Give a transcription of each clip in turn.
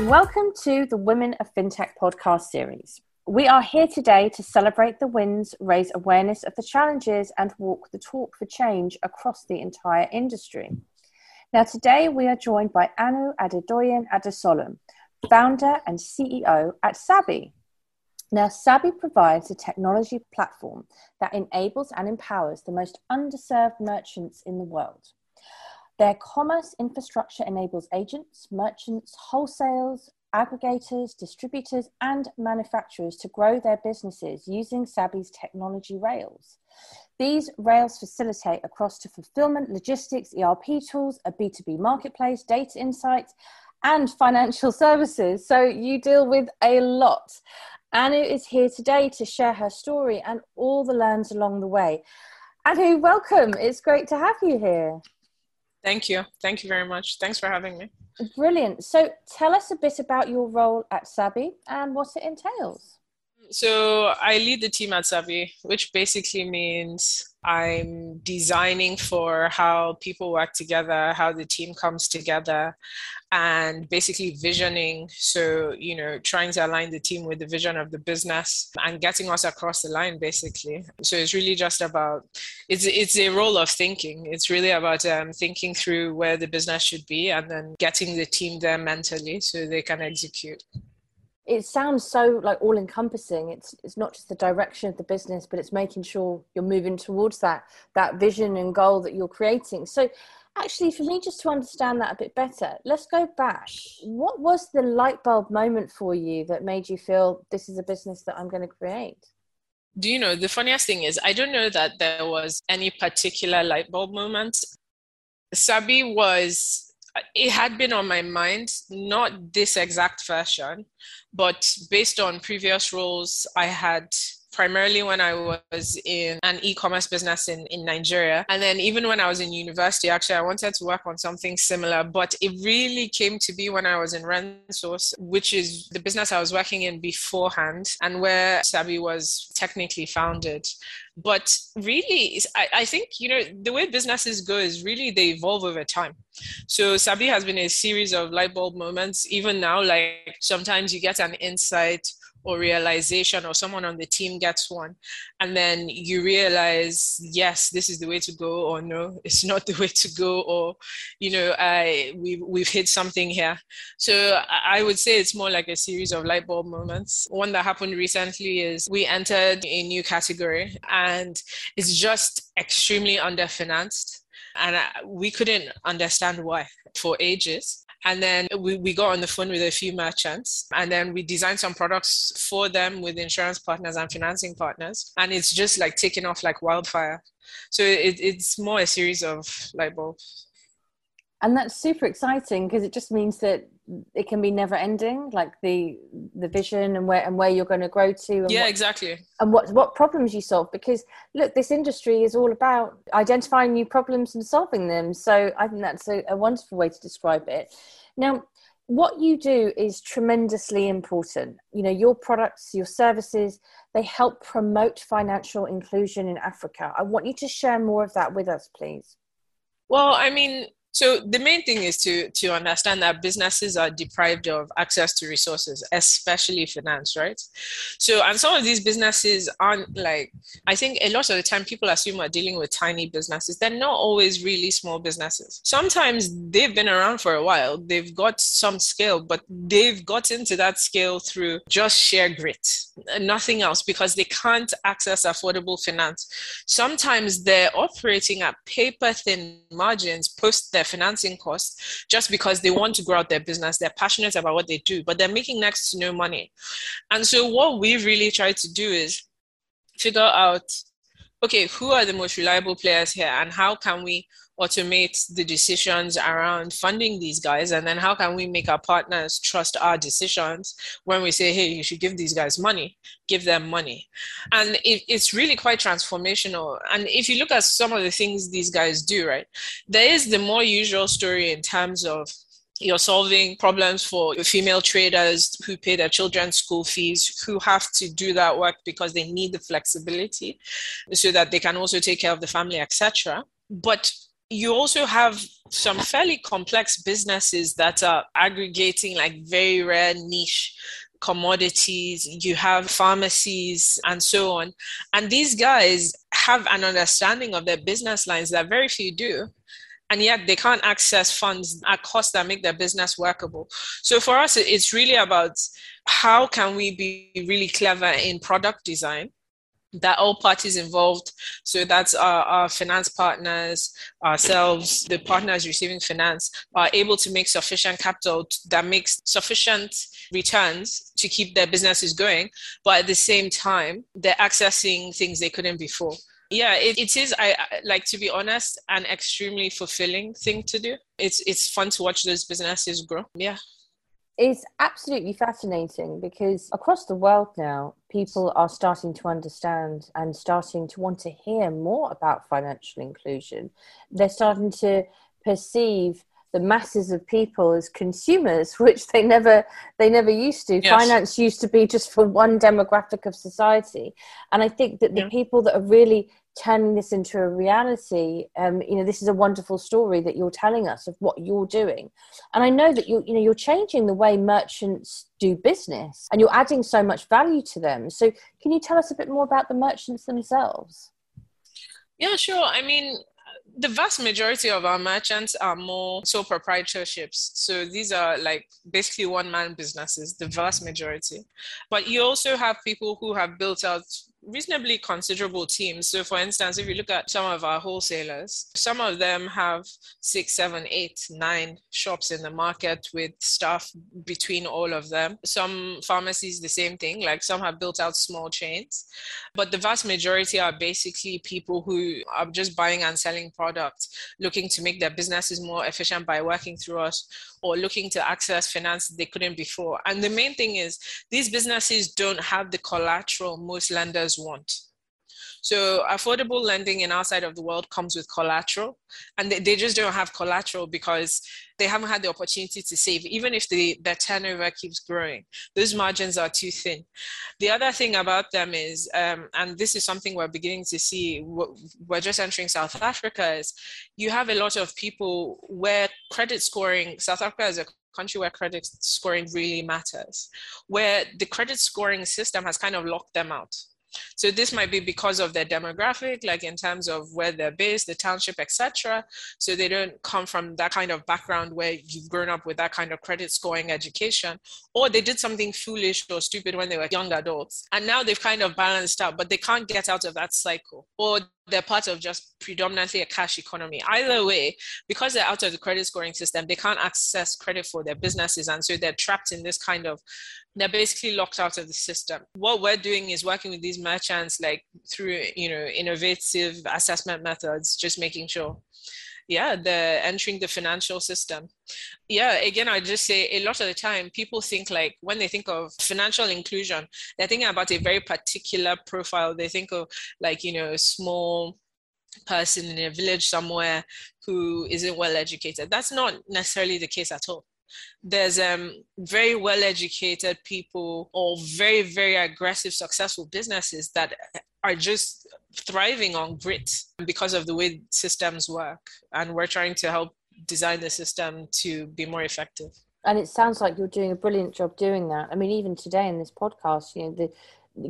Welcome to the Women of FinTech podcast series. We are here today to celebrate the wins, raise awareness of the challenges, and walk the talk for change across the entire industry. Now, today we are joined by Anu Adedoyin Adasolum, founder and CEO at Sabi. Now, Sabi provides a technology platform that enables and empowers the most underserved merchants in the world. Their commerce infrastructure enables agents, merchants, wholesales, aggregators, distributors, and manufacturers to grow their businesses using Sabi's technology rails. These rails facilitate across to fulfillment, logistics, ERP tools, a B2B marketplace, data insights, and financial services. So you deal with a lot. Anu is here today to share her story and all the learns along the way. Anu, welcome. It's great to have you here. Thank you. Thank you very much. Thanks for having me. Brilliant. So tell us a bit about your role at Sabi and what it entails. So I lead the team at Sabi, which basically means I'm designing for how people work together, how the team comes together, and basically visioning. So, you know, trying to align the team with the vision of the business and getting us across the line, basically. So it's really just about it's it's a role of thinking. It's really about um, thinking through where the business should be and then getting the team there mentally so they can execute it sounds so like all encompassing it's it's not just the direction of the business but it's making sure you're moving towards that that vision and goal that you're creating. So actually for me just to understand that a bit better let's go back. What was the light bulb moment for you that made you feel this is a business that i'm going to create do you know the funniest thing is i don't know that there was any particular light bulb moment. Sabi was it had been on my mind, not this exact version, but based on previous roles I had primarily when I was in an e-commerce business in, in Nigeria. And then even when I was in university, actually, I wanted to work on something similar, but it really came to be when I was in Rensource, which is the business I was working in beforehand and where Sabi was technically founded. But really, I, I think, you know, the way businesses go is really they evolve over time. So Sabi has been a series of light bulb moments. Even now, like sometimes you get an insight or realization or someone on the team gets one and then you realize yes this is the way to go or no it's not the way to go or you know I, we, we've hit something here. So i would say it's more like a series of light bulb moments. One that happened recently is we entered a new category and it's just extremely underfinanced and uh, we couldn't understand why for ages and then we, we got on the phone with a few merchants and then we designed some products for them with insurance partners and financing partners. And it's just like taking off like wildfire. So it, it's more a series of light bulbs. And that's super exciting because it just means that it can be never ending like the the vision and where and where you're going to grow to yeah what, exactly and what what problems you solve because look this industry is all about identifying new problems and solving them so i think that's a, a wonderful way to describe it now what you do is tremendously important. You know your products your services they help promote financial inclusion in africa. I want you to share more of that with us please. Well i mean So the main thing is to to understand that businesses are deprived of access to resources, especially finance, right? So and some of these businesses aren't like I think a lot of the time people assume we're dealing with tiny businesses. They're not always really small businesses. Sometimes they've been around for a while, they've got some scale, but they've got into that scale through just sheer grit, nothing else, because they can't access affordable finance. Sometimes they're operating at paper thin margins post their financing costs just because they want to grow out their business. They're passionate about what they do, but they're making next to no money. And so, what we really try to do is figure out okay, who are the most reliable players here, and how can we automate the decisions around funding these guys? And then how can we make our partners trust our decisions when we say hey you should give these guys money give them money? And it, it's really quite transformational. And if you look at some of the things these guys do right there is the more usual story in terms of you're solving problems for female traders who pay their children's school fees, who have to do that work because they need the flexibility so that they can also take care of the family, etc. But you also have some fairly complex businesses that are aggregating like very rare niche commodities, you have pharmacies, and so on. And these guys have an understanding of their business lines that very few do. And yet they can't access funds at costs that make their business workable. So for us, it's really about how can we be really clever in product design that all parties involved so that's our, our, finance partners ourselves the partners receiving finance are able to make sufficient capital that makes sufficient returns to keep their businesses going but at the same time they're accessing things they couldn't before. Yeah it, it is I, I like to be honest an extremely fulfilling thing to do. It's it's fun to watch those businesses grow. Yeah it's absolutely fascinating because across the world now, people are starting to understand and starting to want to hear more about financial inclusion. They're starting to perceive the masses of people as consumers, which they never they never used to. Yes. Finance used to be just for one demographic of society, and I think that the yeah. people that are really turning this into a reality um, you know this is a wonderful story that you're telling us of what you're doing and i know that you're you know you're changing the way merchants do business and you're adding so much value to them so can you tell us a bit more about the merchants themselves yeah sure i mean the vast majority of our merchants are more sole proprietorships. So these are like basically one man businesses, the vast majority. But you also have people who have built out reasonably considerable teams. So, for instance, if you look at some of our wholesalers, some of them have six, seven, eight, nine shops in the market with staff between all of them. Some pharmacies, the same thing, like some have built out small chains, but the vast majority are basically people who are just buying and selling products, looking to make their businesses more efficient by working through us or looking to access finance they couldn't before. And the main thing is these businesses don't have the collateral most lenders want. So affordable lending in our side of the world comes with collateral, and they, they just don't have collateral because they haven't had the opportunity to save, even if the, their turnover keeps growing. Those margins are too thin. The other thing about them is, um, and this is something we're beginning to see, we're just entering South Africa, is you have a lot of people where credit scoring, South Africa is a country where credit scoring really matters, where the credit scoring system has kind of locked them out. So this might be because of their demographic, like in terms of where they're based, the township, etc. So they don't come from that kind of background where you've grown up with that kind of credit scoring education, or they did something foolish or stupid when they were young adults, and now they've kind of balanced out, but they can't get out of that cycle, or they're part of just predominantly a cash economy. Either way, because they're out of the credit scoring system, they can't access credit for their businesses. And so they're trapped in this kind of, they're basically locked out of the system. What we're doing is working with these merchants, like through, you know, innovative assessment methods, just making sure yeah they're entering the financial system. Yeah again i just say a lot of the time people think like when they think of financial inclusion they're thinking about a very particular profile. They think of like you know a small person in a village somewhere who isn't well educated. That's not necessarily the case at all. There's um, very well educated people or very very aggressive successful businesses that are just thriving on grit because of the way systems work. And we're trying to help design the system to be more effective. And it sounds like you're doing a brilliant job doing that. I mean even today in this podcast you know the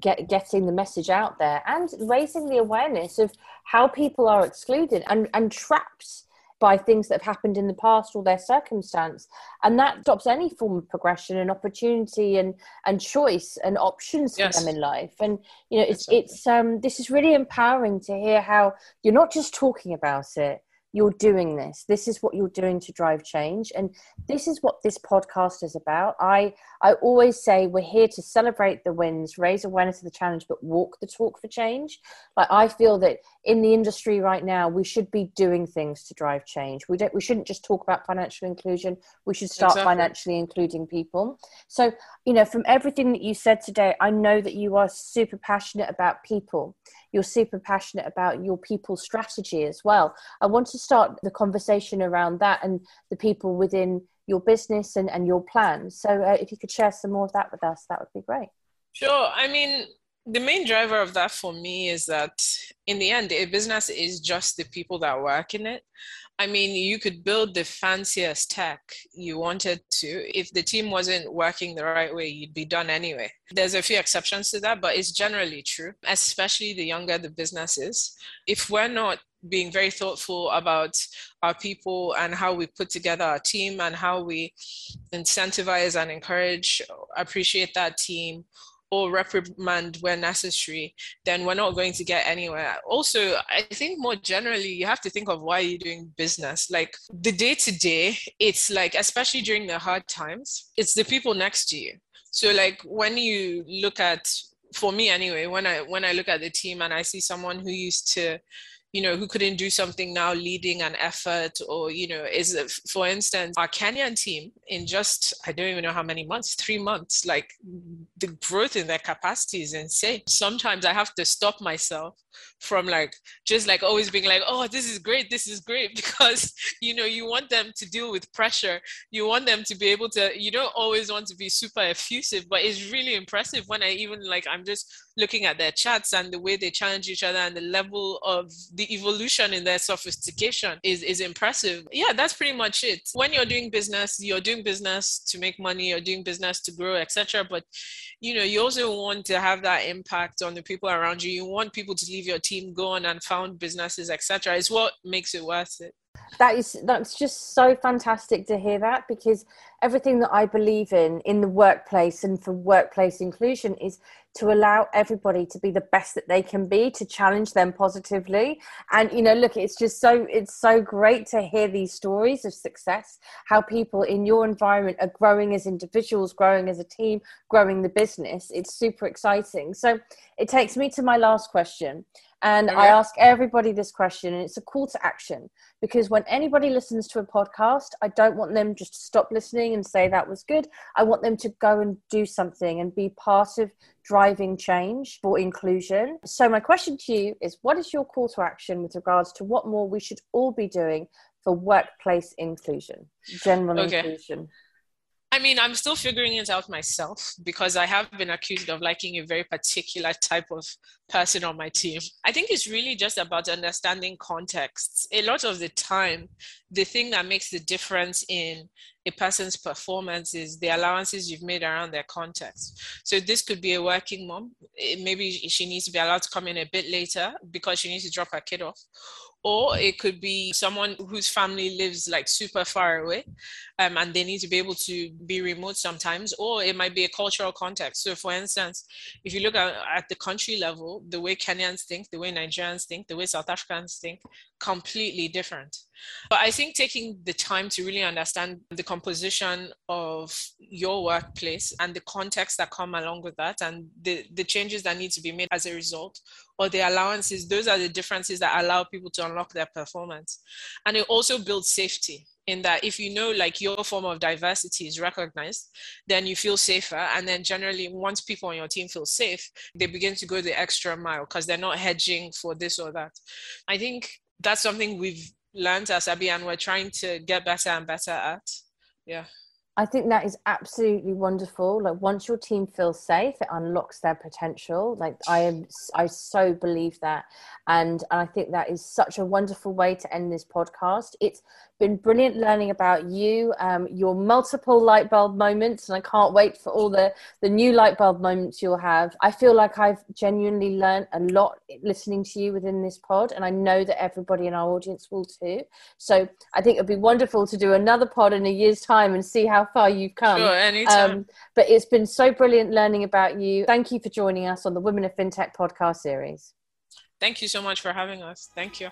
get, getting the message out there and raising the awareness of how people are excluded and, and trapped by things that have happened in the past or their circumstance and that stops any form of progression and opportunity and and choice and options for yes. them in life and you know it's exactly. it's um this is really empowering to hear how you're not just talking about it you're doing this. This is what you're doing to drive change. And this is what this podcast is about. I i always say we're here to celebrate the wins raise awareness of the challenge but walk the talk for change. Like i feel that in the industry right now we should be doing things to drive change. We don't we shouldn't just talk about financial inclusion. We should start exactly. financially including people. So you know from everything that you said today i know that you are super passionate about people you're super passionate about your people strategy as well. I want to start the conversation around that and the people within your business and, and your plans. So uh, if you could share some more of that with us, that would be great. Sure. I mean, the main driver of that for me is that in the end, a business is just the people that work in it. I mean, you could build the fanciest tech you wanted to. If the team wasn't working the right way, you'd be done anyway. There's a few exceptions to that, but it's generally true, especially the younger the business is. If we're not being very thoughtful about our people and how we put together our team and how we incentivize and encourage, appreciate that team, or reprimand where necessary, then we're not going to get anywhere. Also, I think more generally, you have to think of why you're doing business. Like the day to day, it's like, especially during the hard times, it's the people next to you. So, like when you look at, for me anyway, when I when I look at the team and I see someone who used to you know, who couldn't do something now leading an effort or, you know, is, for instance, our Kenyan team in just, I don't even know how many months, three months, like the growth in their capacity is insane. Sometimes I have to stop myself from like just like always being like oh this is great this is great because you know you want them to deal with pressure you want them to be able to you don't always want to be super effusive but it's really impressive when i even like i'm just looking at their chats and the way they challenge each other and the level of the evolution in their sophistication is is impressive. Yeah that's pretty much it. When you're doing business you're doing business to make money you're doing business to grow etc but you know you also want to have that impact on the people around you. You want people to leave your team go on and found businesses etc is what makes it worth it that is that's just so fantastic to hear that because everything that i believe in in the workplace and for workplace inclusion is to allow everybody to be the best that they can be to challenge them positively. And you know look it's just so it's so great to hear these stories of success how people in your environment are growing as individuals growing as a team growing the business. It's super exciting. So it takes me to my last question and okay. I ask everybody this question, and it's a call to action because when anybody listens to a podcast, I don't want them just to stop listening and say that was good. I want them to go and do something and be part of driving change for inclusion. So, my question to you is what is your call to action with regards to what more we should all be doing for workplace inclusion, general okay. inclusion? I mean, I'm still figuring it out myself because I have been accused of liking a very particular type of person on my team. I think it's really just about understanding contexts. A lot of the time, the thing that makes the difference in a person's performance is the allowances you've made around their context. So this could be a working mom. Eh, maybe she needs to be allowed to come in a bit later because she needs to drop her kid off or it could be someone whose family lives like super far away um, and they need to be able to be remote sometimes or it might be a cultural context. So for instance if you look at, at the country level the way kenyans think the way nigerians think the way south africans think completely different. But i think taking the time to really understand the composition of your workplace and the context that come along with that and the, the changes that need to be made as a result or the allowances those are the differences that allow people to unlock their performance. And it also builds safety in that if you know like your form of diversity is recognized then you feel safer and then generally once people on your team feel safe they begin to go the extra mile because they're not hedging for this or that i think that's something we've learned as Abi and we're trying to get better and better at yeah I think that is absolutely wonderful. Like once your team feels safe, it unlocks their potential. Like I am, I so believe that, and, and I think that is such a wonderful way to end this podcast. It's been brilliant learning about you, um, your multiple light bulb moments, and I can't wait for all the, the new light bulb moments you'll have. I feel like I've genuinely learned a lot listening to you within this pod, and I know that everybody in our audience will too. So I think it'd be wonderful to do another pod in a year's time and see how far you've come. Sure, anytime. Um, but it's been so brilliant learning about you. Thank you for joining us on the Women of FinTech podcast series. Thank you so much for having us. Thank you.